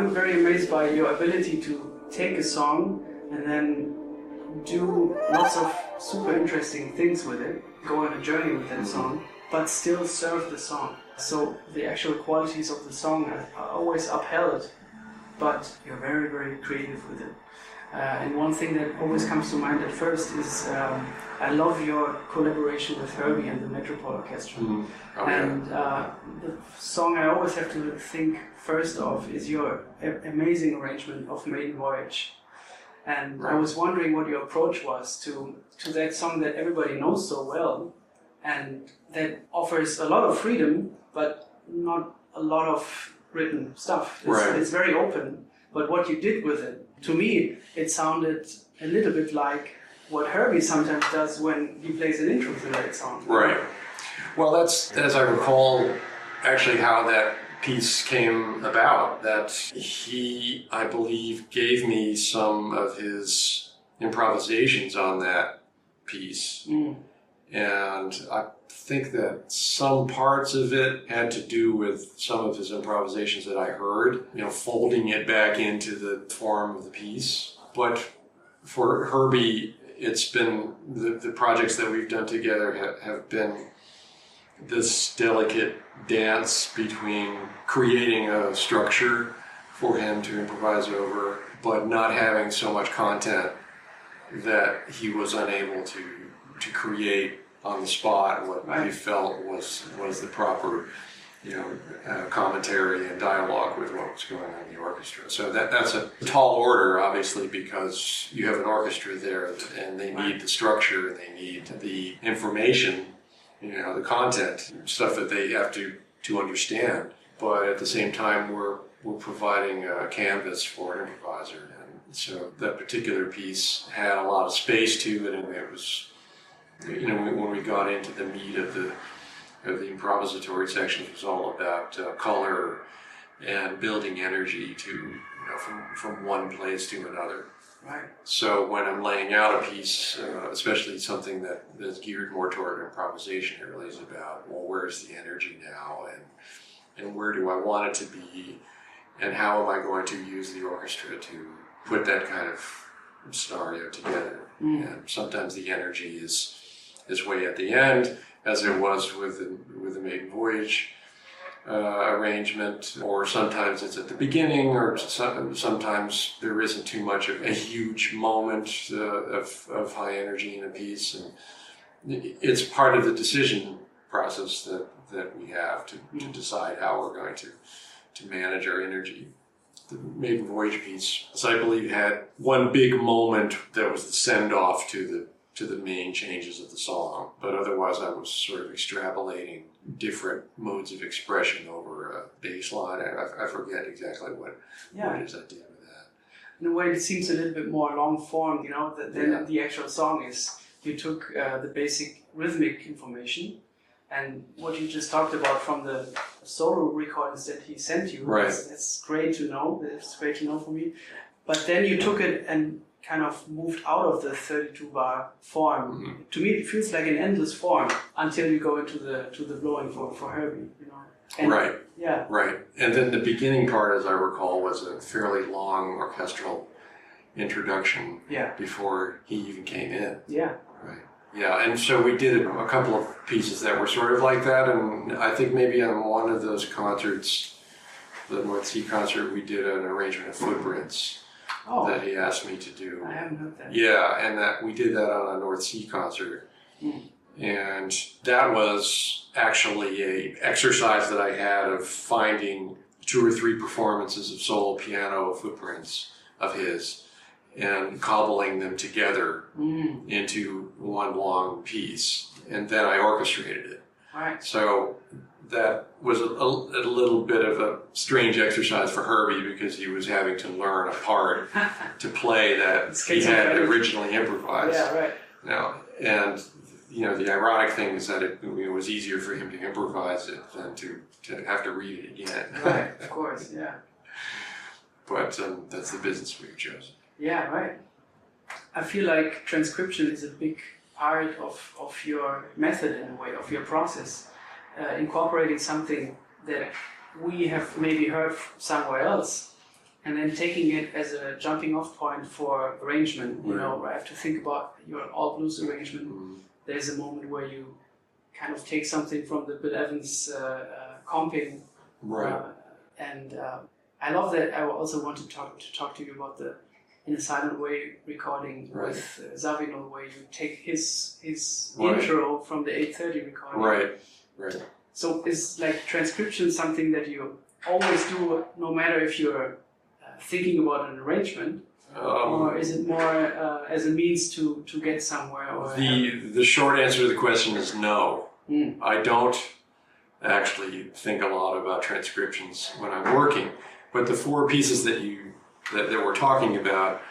I'm very amazed by your ability to take a song and then do lots of super interesting things with it, go on a journey with that song, but still serve the song. So the actual qualities of the song are, always upheld, but you're very, very creative with it. Uh, and one thing that always comes to mind at first is um, I love your collaboration with Herbie and the Metropole Orchestra. Mm. Oh, yeah. And uh, the song I always have to think first of is your amazing arrangement of Maiden Voyage. And I was wondering what your approach was to, to that song that everybody knows so well and that offers a lot of freedom, but not a lot of written stuff. It's, Right. it's very open. But what you did with it, to me, it sounded a little bit like what Herbie sometimes does when he plays an intro to that song. Right. Well, that's as I recall, actually how that piece came about. That he, I believe, gave me some of his improvisations on that piece, Mm. And I think that some parts of it had to do with some of his improvisations that I heard. You know, folding it back into the form of the piece, but for Herbie, it's been the, the projects that we've done together have, have been this delicate dance between creating a structure for him to improvise over, but not having so much content that he was unable to to create on the spot what he felt was was the proper you know uh, commentary and dialogue with what was going on in the orchestra. So that that's a tall order, obviously, because you have an orchestra there and they need the structure and they need the information you know the content stuff that they have to to understand. But at the same time we're we're providing a canvas for an improviser. And so that particular piece had a lot of space to it and it was you know when we got into the meat of the of the improvisatory sections it was all about uh, color and building energy to you know from from one place to another Right. so when I'm laying out a piece, uh, especially something that that is geared more toward improvisation, it really is about well, where's the energy now, and and where do I want it to be, and how am I going to use the orchestra to put that kind of scenario together. Mm. And sometimes the energy is is way at the end, as it was with the, with the Maiden Voyage uh, arrangement, or sometimes it's at the beginning, or some, sometimes there isn't too much of a huge moment uh, of, of high energy in a piece. And it's part of the decision process that, that we have to, to decide how we're going to, to manage our energy. The Maiden Voyage piece, as I believe, had one big moment that was the send off to the to the main changes of the song, but otherwise I was sort of extrapolating different modes of expression over a bass line. I, I forget exactly what, Yeah. what it is I did with that. in a way it seems a little bit more long form you know th- than Yeah. the actual song is you took uh, the basic rhythmic information and what you just talked about from the solo recordings that he sent you Right. that's, that's great to know that's great to know for me but then you took it and kind of moved out of the 32 bar form Mhm. to me it feels like an endless form until you go into the to the blowing for, for herbie you know and right, yeah right. And then the beginning part, as I recall, was a fairly long orchestral introduction yeah before he even came in. yeah Right. Yeah, and so we did a couple of pieces that were sort of like that, and I think maybe on one of those concerts, the North Sea concert, we did an arrangement of footprints that he asked me to do. i haven't heard that Yeah, and that we did that on a North Sea concert, Hmm. and that was actually a exercise that I had of finding two or three performances of solo piano footprints of his and cobbling them together mm. into one long piece, and then I orchestrated it. right So that was a, a, a little bit of a strange exercise for Herbie because he was having to learn a part to play that he had originally improvised. yeah right Now, and you know, the ironic thing is that it, it was easier for him to improvise it than to, to have to read it again. right of course yeah but um, that's the business we've chosen. Yeah, right. I feel like transcription is a big part of, of your method in a way, of your process. Uh, incorporating something that we have maybe heard somewhere else and then taking it as a jumping off point for arrangement. You Right. know, I have to think about your all blues arrangement. Mm. There's a moment where you kind of take something from the Bill Evans uh, uh, comping, Right. uh, and uh, I love that. I also want to talk to talk to you about the in a silent way recording Right. with uh, Zawinul, where you take his his Right. intro from the 8:30 recording. Right. Right. So is like transcription something that you always do, no matter if you're uh, thinking about an arrangement, Um, or is it more uh, as a means to, to get somewhere? Or the the short answer to the question is no. Mm. I don't actually think a lot about transcriptions when I'm working, but the four pieces that you that, that we're talking about,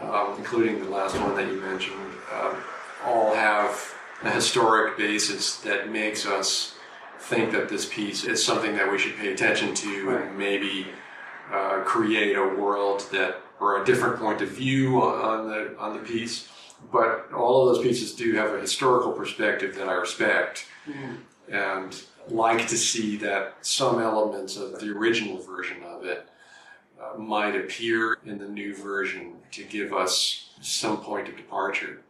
um, including the last one that you mentioned, um, all have a historic basis that makes us think that this piece is something that we should pay attention to Right. and maybe uh, create a world that or a different point of view on, the on the piece. But all of those pieces do have a historical perspective that I respect Mm. and like to see that some elements of the original version of it uh, might appear in the new version to give us some point of departure.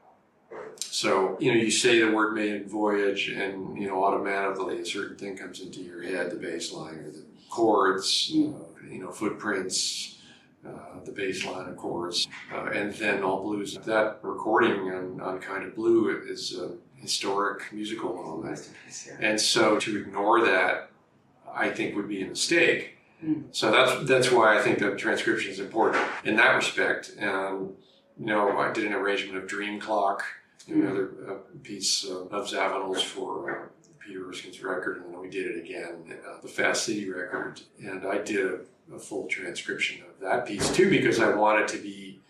So, you know, you say the word maiden voyage, and, you know, automatically a certain thing comes into your head the bass line or the chords, Mm. uh, you know, footprints, uh, the bass line of course, uh, and then all blues. That recording on, on Kind of Blue is a historic musical moment. And so to ignore that, I think would be a mistake. Mm. So that's that's why I think that transcription is important in that respect. And you know, I did an arrangement of Dream Clock, another uh, piece uh, of Zawinul's for uh, Peter Erskine's record, and then we did it again, uh, the Fast City record, and I did a, a full transcription of that piece too because I wanted to be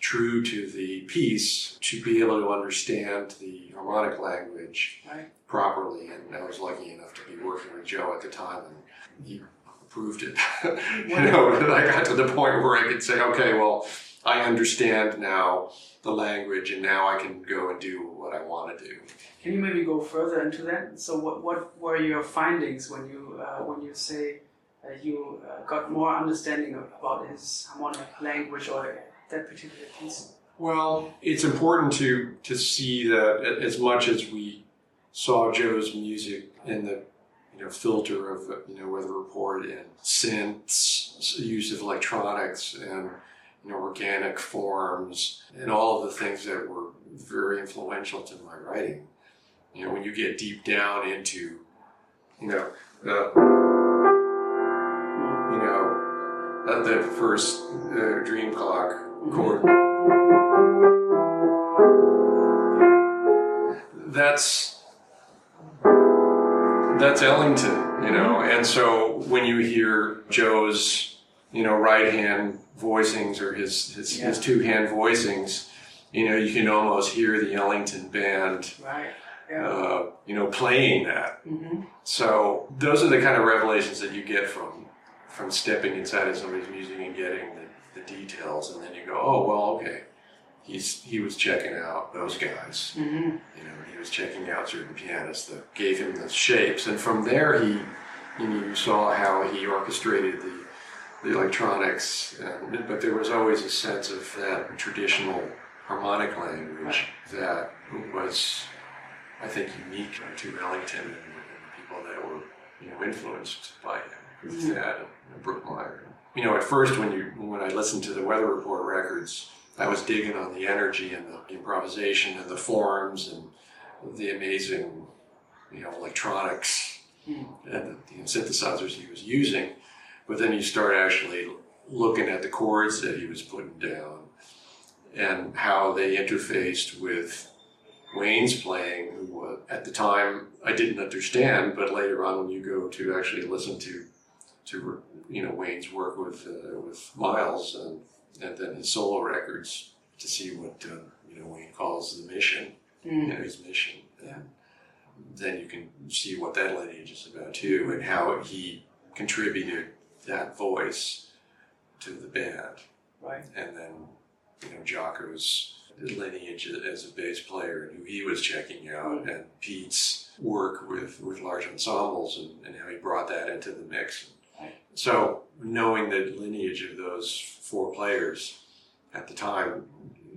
true to the piece to be able to understand the harmonic language Right. properly. And I was lucky enough to be working with Joe at the time, and he approved it. you know, I got to the point where I could say, okay, well, I understand now the language, and now I can go and do what I want to do. Can you maybe go further into that? So, what, what were your findings when you uh, when you say uh, you uh, got more understanding of, about his harmonic language or that particular piece? Well, it's important to to see that as much as we saw Joe's music in the you know filter of you know weather report and synths, use of electronics and you know organic forms and all of the things that were very influential to my writing. You know, when you get deep down into you know the you know uh, the first uh, dream clock chord. That's that's Ellington, you know, and so when you hear Joe's, you know, right hand voicings or his his, his two hand voicings, you know, you can almost hear the Ellington band, Right. Yeah. uh, you know, playing that. hmm So those are the kind of revelations that you get from from stepping inside of somebody's music and getting the, the details, and then you go, oh well, okay, he's he was checking out those guys. hmm You know, he was checking out certain pianists that gave him the shapes, and from there he, you know, you saw how he orchestrated the the electronics, and, but there was always a sense of that traditional harmonic language that was, I think, unique to Ellington and, people that were, you know, influenced by him. Mhm. That and Brookmeyer. You know, at first when you when I listened to the Weather Report records, I was digging on the energy and the improvisation and the forms and the amazing, you know, electronics Mm. and the, the synthesizers he was using. But then you start actually looking at the chords that he was putting down and how they interfaced with Wayne's playing, who at the time I didn't understand, but later on when you go to actually listen to to you know Wayne's work with uh, with Miles and and then his solo records to see what uh, you know Wayne calls the mission, you Mm. know his mission. Yeah. Then you can see what that lineage is about too, and how he contributed that voice to the band Right. and then you know Jaco's lineage as a bass player and who he was checking out, mm-hmm. and Pete's work with with large ensembles and, and how he brought that into the mix. Right. So knowing the lineage of those four players at the time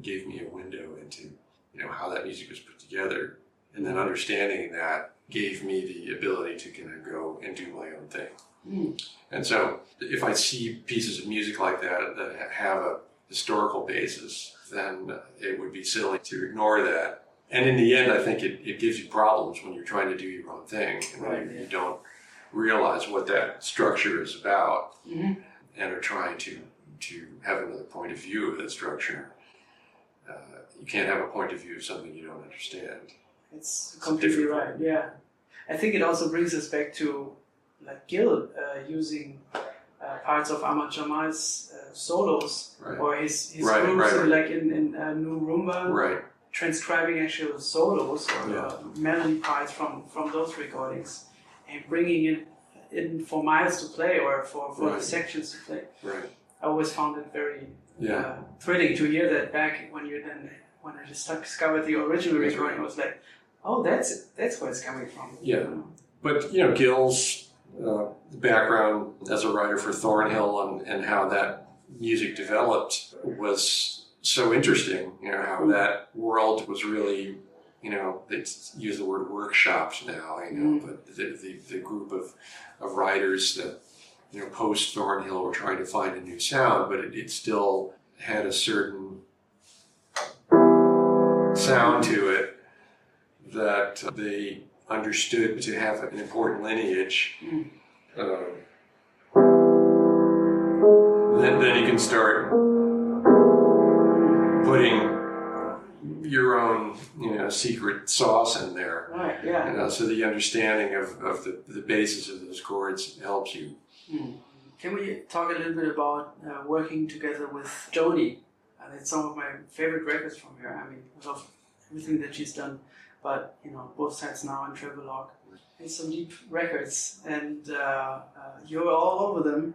gave me a window into you know how that music was put together, and then mm-hmm. understanding that gave me the ability to kind of go and do my own thing. Mm. And so, if I see pieces of music like that that have a historical basis, then it would be silly to ignore that. And in the end, I think it, it gives you problems when you're trying to do your own thing and Right, you, yeah. you don't realize what that structure is about Mhm. and are trying to, to have another point of view of that structure. Uh, you can't have a point of view of something you don't understand. It's completely different. right. Yeah, I think it also brings us back to like Gil uh, using uh, parts of Ahmad Jamal's uh, solos Right. or his his Right, groups, right, like in in uh, New Right. transcribing actual solos or Yeah. uh, melody parts from from those recordings and bringing it in for Miles to play or for for Right. the sections to play. Right. I always found it very Yeah. uh, thrilling to hear that back when you then when I just discovered the original recording. I was like, oh, that's it. That's where it's coming from. Yeah. You know? But you know, Gil's uh, background as a writer for Thornhill and, and how that music developed was so interesting. You know how that world was really, you know, they use the word workshops now. You know, Mm. but the, the, the group of, of writers that you know post Thornhill were trying to find a new sound, but it, it still had a certain sound to it that they understood to have an important lineage. Mm. Um, then, then you can start putting your own, you know, secret sauce in there. Right. Yeah. You know, so the understanding of, of the, the basis of those chords helps you. Mm. Can we talk a little bit about uh, working together with Joni? Uh, it's some of my favorite records from her. I mean, I love everything that she's done, but you know, both sides now and Travelogue. It's some deep records, and uh, uh, you're all over them.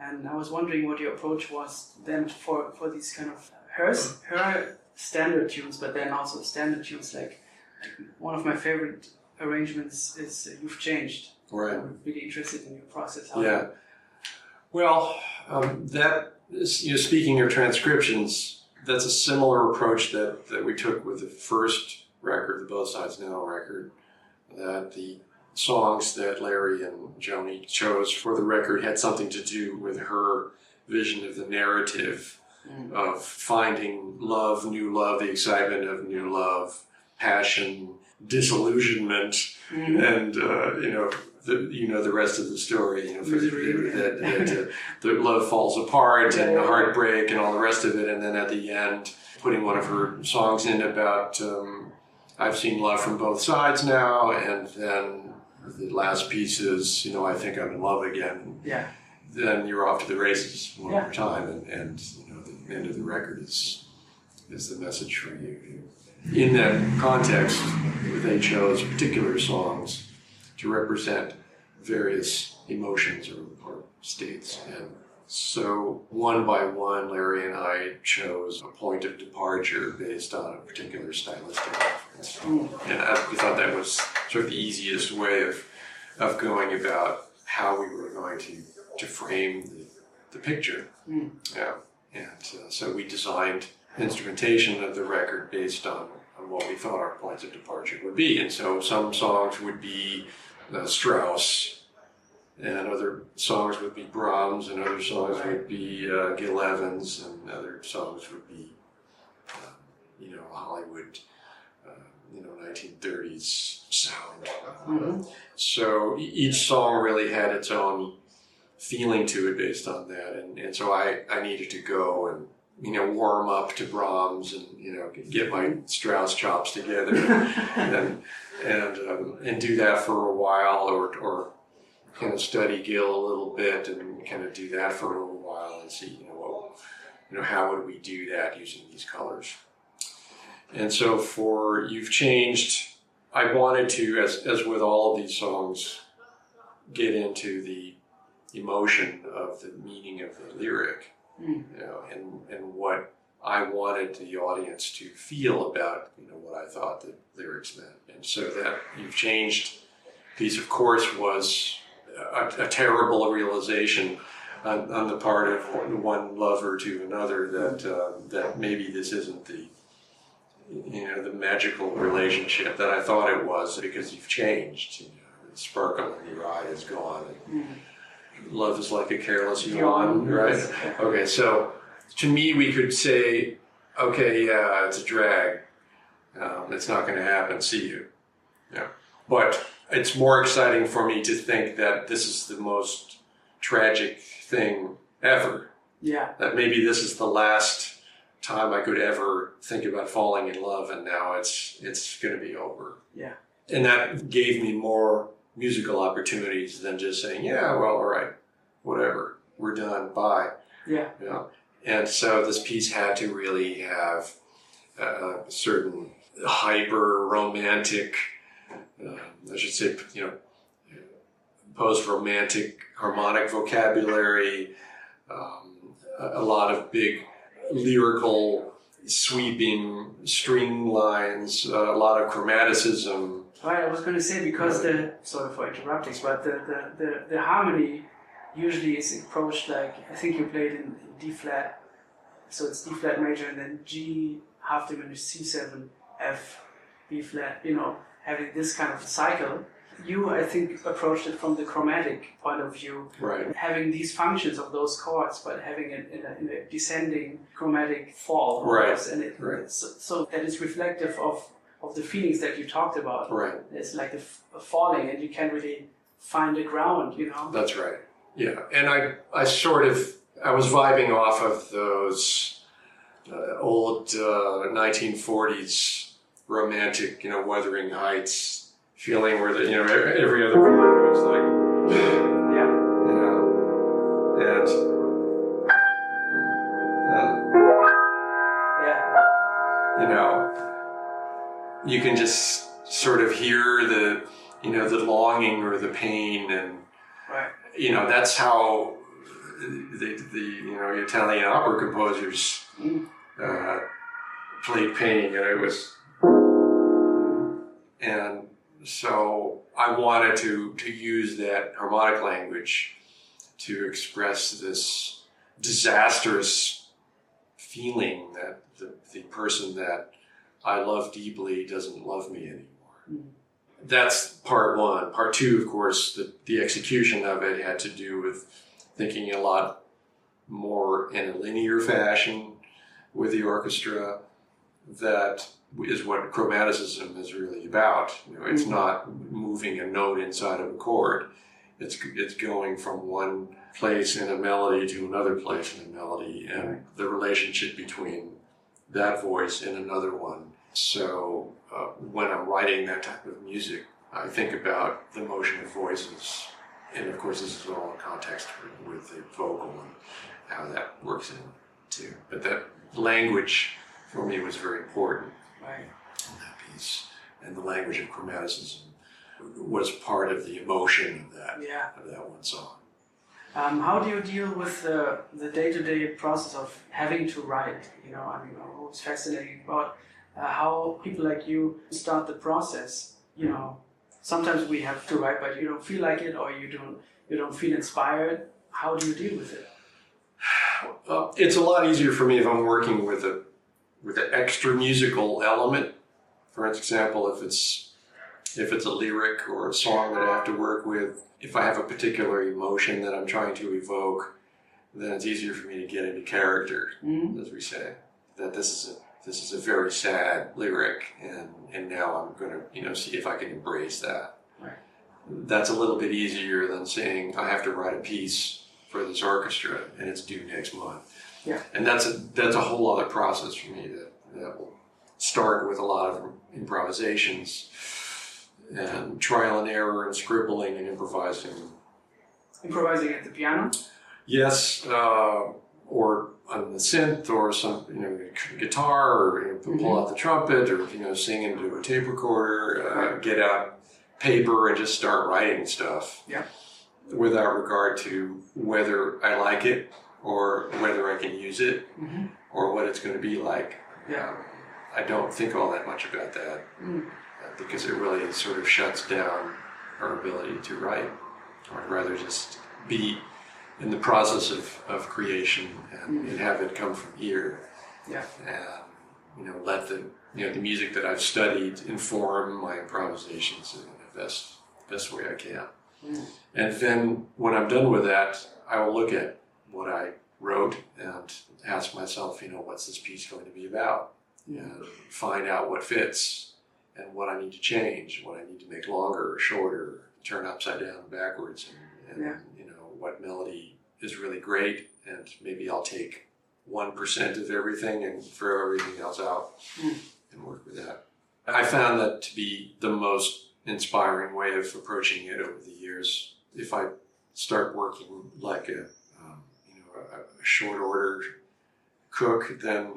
And I was wondering what your approach was then for, for these kind of her her standard tunes, but then also standard tunes. Like, like one of my favorite arrangements is uh, "You've Changed." Right. I'm really interested in your process. How Yeah. Well, um, that is, you know, speaking of transcriptions, that's a similar approach that, that we took with the first record, the Both Sides Now record. That the songs that Larry and Joni chose for the record had something to do with her vision of the narrative Mm. of finding love, new love, the excitement of new love, passion, disillusionment, Mhm. and uh, you know the you know the rest of the story. You know, for, Misery, that, that uh, the love falls apart and the heartbreak and all the rest of it, and then at the end, putting one of her songs in about um, I've seen love from both sides now, and then the last piece is you know I think I'm in love again. Yeah. Then you're off to the races one Yeah. more time, and, and you know the end of the record is is the message for you. In that context, they chose particular songs to represent various emotions or, or states. And so, one by one, Larry and I chose a point of departure based on a particular stylistic reference. Mm. And I, we thought that was sort of the easiest way of, of going about how we were going to, to frame the, the picture. Mm. Yeah. And uh, so we designed instrumentation of the record based on, on what we thought our points of departure would be. And so some songs would be uh, Strauss, and other songs would be Brahms, and other songs would be uh, Gil Evans, and other songs would be, um, you know, Hollywood, uh, you know, 1930s sound. Mhm. So each song really had its own feeling to it based on that. And, and so I, I needed to go and, you know, warm up to Brahms and, you know, get my Strauss chops together and, and, um, and do that for a while or, or kind of study Gil a little bit and kind of do that for a little while and see, you know, what, you know, how would we do that using these colors? And so for You've Changed, I wanted to, as, as with all of these songs, get into the emotion of the meaning of the lyric, Mm. you know, and, and what I wanted the audience to feel about, you know, what I thought the lyrics meant. And so that You've Changed piece, of course, was a, a terrible realization on, on the part of one lover to another that uh, that maybe this isn't the you know the magical relationship that I thought it was because you've changed. You know, the sparkle in your eye is gone. And Love is like a careless yawn, right? Okay, so to me, we could say, okay, yeah, it's a drag. Um, it's not going to happen. See you. Yeah. But it's more exciting for me to think that this is the most tragic thing ever. Yeah. That maybe this is the last time I could ever think about falling in love, and now it's it's going to be over. Yeah. And that gave me more musical opportunities than just saying, yeah, well, all right, whatever, we're done, bye. Yeah. You know? And so this piece had to really have a certain hyper romantic, I should say, you know, post romantic harmonic vocabulary, um, a, a lot of big lyrical sweeping string lines, uh, a lot of chromaticism. Right, I was going to say because the sorry for interrupting, but the, the, the, the harmony usually is approached like I think you played in, in D flat, so it's D flat major and then G half diminished C seven F B flat. You know, having this kind of cycle. You, I think, approached it from the chromatic point of view, Right. having these functions of those chords, but having it in a, in a descending chromatic fall. Right, And it, right. so, so that is reflective of, of the feelings that you talked about. Right. It's like a falling, and you can't really find the ground, you know. That's right. Yeah, and I I sort of I was vibing off of those uh, old uh, 1940s romantic, you know, Wuthering Heights feeling where the you know every other chord was like Yeah. you know and uh, Yeah. you know you can just sort of hear the you know the longing or the pain and Right. you know that's how the, the you know Italian opera composers Mm. uh, played pain, and it was, and so I wanted to to use that harmonic language to express this disastrous feeling that the, the person that I love deeply doesn't love me anymore. Mm. That's part one. Part two, of course, the, the execution of it had to do with thinking a lot more in a linear fashion with the orchestra. That is what chromaticism is really about. You know, it's Mhm. not moving a note inside of a chord. It's it's going from one place in a melody to another place in a melody, and Right. the relationship between that voice and another one. So uh, when I'm writing that type of music, I think about the motion of voices, and of course this is all in context with, with the vocal and how that works in too. But that language for me was very important Right. in that piece, and the language of chromaticism was part of the emotion of that Yeah. of that one song. Um, how do you deal with the, the day-to-day process of having to write? You know, I mean, what's fascinating about uh, how people like you start the process. You know, sometimes we have to write, but you don't feel like it, or you don't you don't feel inspired. How do you deal with it? Uh, it's a lot easier for me if I'm working with a with an extra musical element. For example, if it's if it's a lyric or a song that I have to work with, if I have a particular emotion that I'm trying to evoke, then it's easier for me to get into character, Mm-hmm. as we say. That this is a this is a very sad lyric, and and now I'm going to you know see if I can embrace that. Right. That's a little bit easier than saying I have to write a piece for this orchestra and it's due next month. Yeah. And that's a that's a whole other process for me that that will start with a lot of improvisations and trial and error and scribbling and improvising. Improvising at the piano. Yes, uh, or on the synth or some you know guitar or you know, pull out the trumpet or you know sing into a tape recorder, uh, get out paper and just start writing stuff. Yeah. Without regard to whether I like it or whether I can use it Mm-hmm. or what it's going to be like. Yeah. I don't think all that much about that Mm. because it really sort of shuts down our ability to write. I'd rather just be in the process of, of creation and, and have it come from here. Yeah. And you know, let the you know the music that I've studied inform my improvisations in the best best way I can. Mm. And then when I'm done with that, I will look at what I wrote and ask myself, you know, what's this piece going to be about? And find out what fits and what I need to change, what I need to make longer or shorter, turn upside down and backwards, and, and Yeah. you know what melody is really great, and maybe I'll take one percent of everything and throw everything else out Mm. and work with that. I found that to be the most inspiring way of approaching it over the years. If I start working like a a, short order cook, then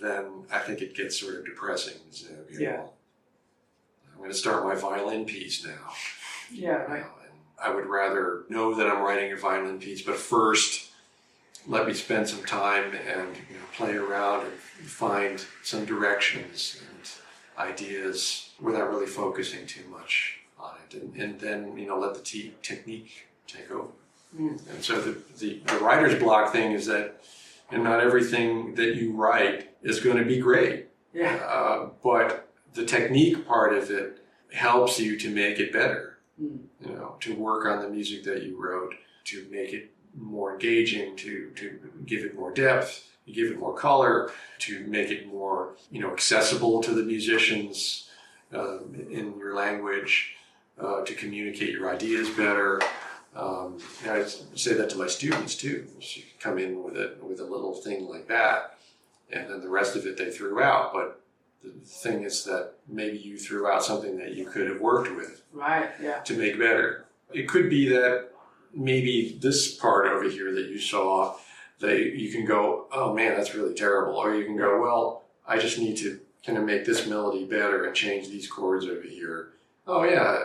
then I think it gets sort of depressing. So, okay, Yeah. I'm going to start my violin piece now. Yeah, right. And I would rather know that I'm writing a violin piece, but first let me spend some time and you know, play around and find some directions and ideas without really focusing too much on it. And, and then, you know, let the te- technique take over. And so the, the, the writer's block thing is that know, not everything that you write is going to be great. Yeah. Uh, but the technique part of it helps you to make it better. Mm. You know, to work on the music that you wrote, to make it more engaging, to to give it more depth, to give it more color, to make it more you know accessible to the musicians um, in your language, uh, to communicate your ideas better. Um, and I say that to my students too. You come in with a with a little thing like that, and then the rest of it they threw out. But the thing is that maybe you threw out something that you could have worked with Right. Yeah. to make better. It could be that maybe this part over here that you saw, that you can go, oh man, that's really terrible. Or you can go, well, I just need to kind of make this melody better and change these chords over here. Oh yeah,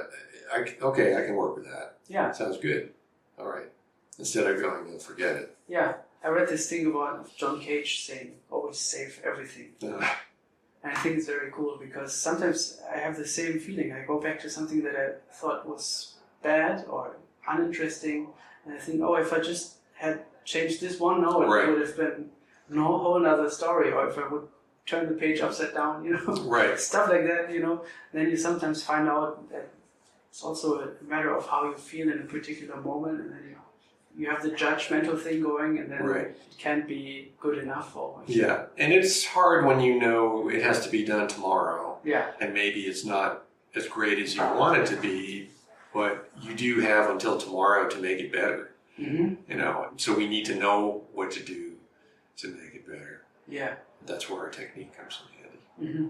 I, okay, I can work with that. Yeah. Sounds good. All right. Instead of going, you'll forget it. Yeah. I read this thing about John Cage saying, always save everything. Uh, And I think it's very cool because sometimes I have the same feeling. I go back to something that I thought was bad or uninteresting, and I think, oh, if I just had changed this one note, Right. it would have been no whole other story. Or if I would turn the page upside down, you know, right. stuff like that, you know. Then you sometimes find out that it's also a matter of how you feel in a particular moment, and then you you have the judgmental thing going, and then Right. it can't be good enough for. Yeah. And it's hard when you know it has to be done tomorrow. Yeah. and maybe it's not as great as you want it to be, but you do have until tomorrow to make it better. hmm You know, so we need to know what to do to make it better. Yeah. That's where our technique comes in handy. hmm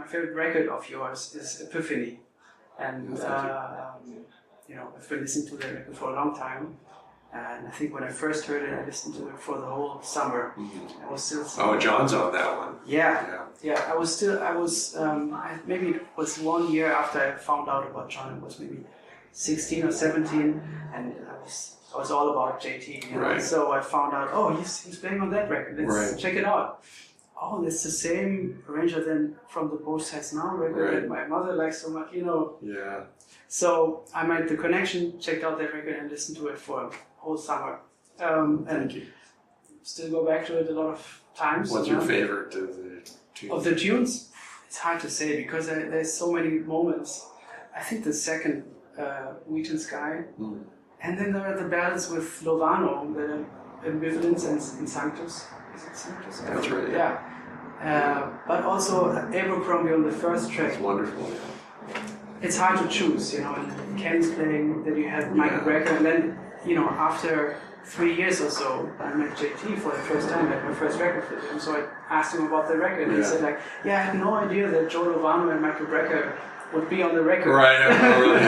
My favorite record of yours is Epiphany, and uh, you know I've been listening to that record for a long time, and I think when I first heard it, I listened to it for the whole summer. I was still Oh, John's on that one. yeah, Yeah. yeah. I was still I was um, I, maybe it was one year after I found out about John. It was maybe sixteen or seventeen, and I was. I was all about JT, you know? Right. so I found out. Oh, he's, he's playing on that record. Let's Right. check it out. Oh, it's the same arranger than from the Both Sides Now record Right. that my mother likes so much, you know. Yeah. So I made the connection, checked out that record, and listened to it for a whole summer. Um, and Thank you. still go back to it a lot of times. What's you your know. favorite of the two? Of the tunes, it's hard to say because there, there's so many moments. I think the second, uh, Wheat and Sky, Mm. and then there are the ballads with Lovano, the Ambivalence and, and Sanctus. Is it Sanctus? That's right, Yeah. Uh, but also Abercrombie on the first track. It's wonderful. It's hard to choose, you know. And Ken's playing, then you have Michael Yeah. Brecker, and then, you know, after three years or so, I met JT for the first time at my first record with him. So I asked him about the record, and he said, like, yeah, I had no idea that Joe Lovano and Michael Brecker would be on the record. Right. really.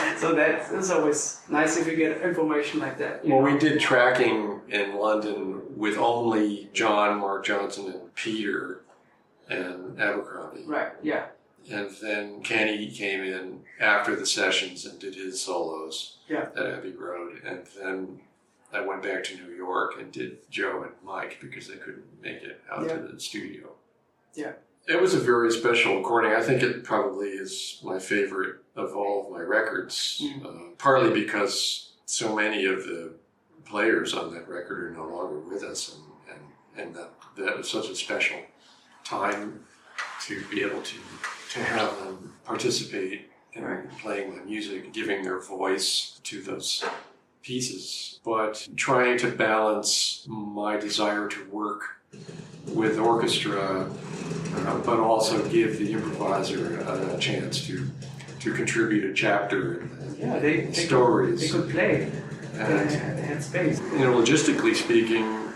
So that is always nice if you get information like that. well, know. we did tracking in London with only John, Marc Johnson, and Peter, and Abercrombie. Right, yeah. And then Kenny came in after the sessions and did his solos Yeah. at Abbey Road. And then I went back to New York and did Joe and Mike because they couldn't make it out Yeah. to the studio. Yeah. It was a very special recording. I think it probably is my favorite of all of my records, Mm. uh, partly because so many of the players on that record are no longer with us, and, and, and that, that was such a special time to be able to, to have them participate in Right. playing my music, giving their voice to those pieces, but trying to balance my desire to work with orchestra, uh, but also give the improviser a, a chance to to contribute a chapter and, Yeah, they, they, could, they stories. could play. And, they had space. you know, logistically speaking,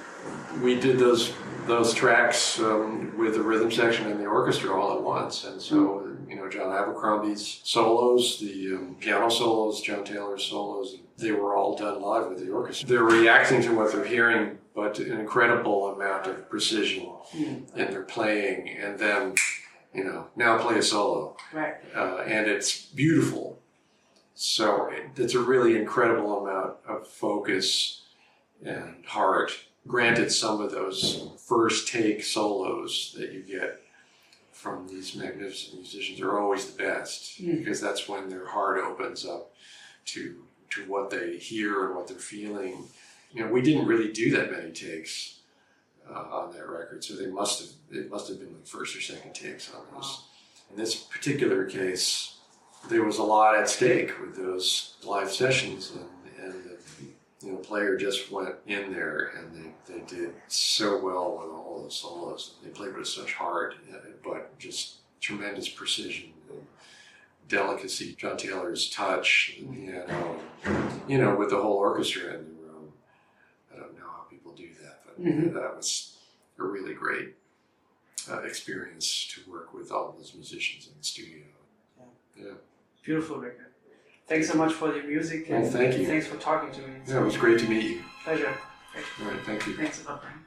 we did those those tracks um, with the rhythm section and the orchestra all at once, and so you know, John Abercrombie's solos, the um, piano solos, John Taylor's solos, they were all done live with the orchestra. They're reacting to what they're hearing, but an incredible amount of precision Mm. in their playing, and then you know, now play a solo Right. uh, and it's beautiful. So it, it's a really incredible amount of focus and heart. Granted, some of those first take solos that you get from these magnificent musicians are always the best Mm. because that's when their heart opens up to to what they hear and what they're feeling. You know, we didn't really do that many takes uh, on that record, so they must have it must have been the first or second takes on those. In this particular case, there was a lot at stake with those live sessions, and, and the you know, player just went in there and they, they did so well with all the solos. They played with such heart, but just tremendous precision and delicacy. John Taylor's touch, the piano, you know, with the whole orchestra in the room. I don't know how people do that, but Mhm. that was a really great uh, experience to work with all those musicians in the studio. Yeah, Beautiful record. Thanks so much for your music Well, and thank you. thanks for talking to me. Yeah, it was great to meet you. Pleasure. All right, thank you. Thanks a lot, Brian.